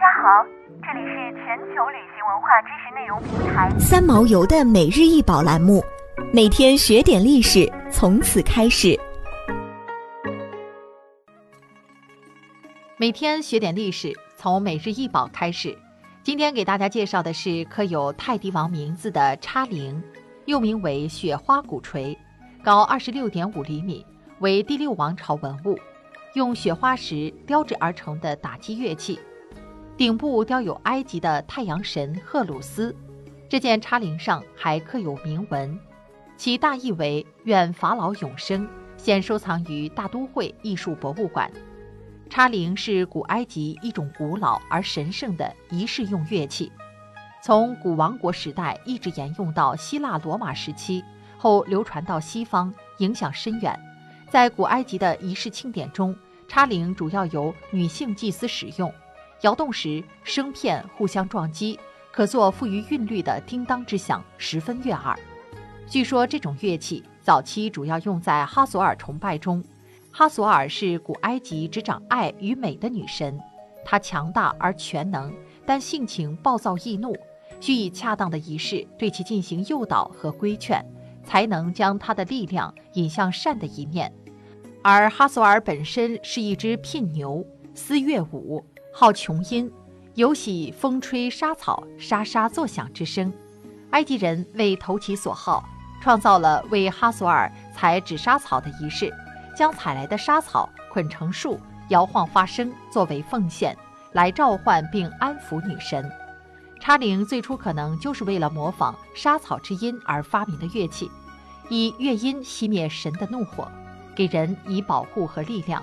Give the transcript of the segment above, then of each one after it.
家好，这里是全球旅行文化知识内容平台三毛游的每日一宝栏目，每天学点历史，从此开始。每天学点历史，从每日一宝开始。今天给大家介绍的是刻有泰迪王名字的叉铃，又名为雪花鼓槌，高二十六点五厘米，为第六王朝文物，用雪花石雕制而成的打击乐器。顶部雕有埃及的太阳神赫鲁斯，这件叉铃上还刻有铭文，其大意为“愿法老永生”，现收藏于大都会艺术博物馆。叉铃是古埃及一种古老而神圣的仪式用乐器，从古王国时代一直沿用到希腊罗马时期，后流传到西方，影响深远。在古埃及的仪式庆典中，叉铃主要由女性祭司使用。摇动时，声片互相撞击，可作富于韵律的叮当之响，十分悦耳。据说这种乐器早期主要用在哈索尔崇拜中。哈索尔是古埃及执掌爱与美的女神，她强大而全能，但性情暴躁易怒，需以恰当的仪式对其进行诱导和规劝，才能将她的力量引向善的一面。而哈索尔本身是一只聘牛，思乐舞。好琼音，尤喜风吹沙草沙沙作响之声。埃及人为投其所好，创造了为哈索尔采纸沙草的仪式，将采来的沙草捆成树，摇晃发声，作为奉献，来召唤并安抚女神。叉铃最初可能就是为了模仿沙草之音而发明的乐器，以乐音熄灭神的怒火，给人以保护和力量。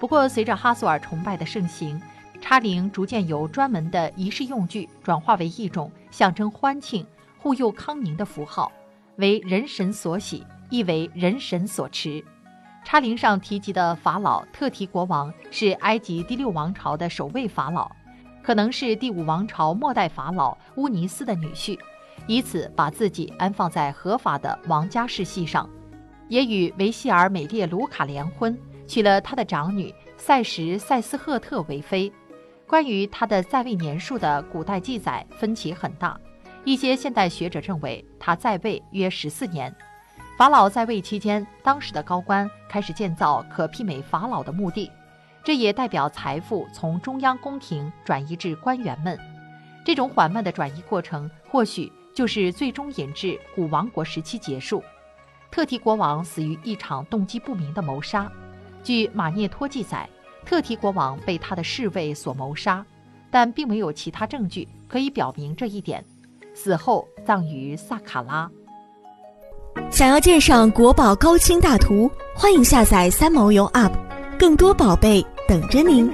不过，随着哈索尔崇拜的盛行，叉铃逐渐由专门的仪式用具转化为一种象征欢庆、护佑康宁的符号，为人神所喜，亦为人神所持。叉铃上提及的法老特提国王是埃及第六王朝的首位法老，可能是第五王朝末代法老乌尼斯的女婿，以此把自己安放在合法的王家世系上，也与维希尔美列卢卡联婚，娶了他的长女塞什塞斯赫特为妃。关于他的在位年数的古代记载分歧很大，一些现代学者认为他在位约十四年。法老在位期间，当时的高官开始建造可媲美法老的墓地，这也代表财富从中央宫廷转移至官员们。这种缓慢的转移过程，或许就是最终引致古王国时期结束。特提国王死于一场动机不明的谋杀，据马涅托记载。特提国王被他的侍卫所谋杀，但并没有其他证据可以表明这一点。死后葬于萨卡拉。想要鉴赏国宝高清大图，欢迎下载三毛游 App，更多宝贝等着您。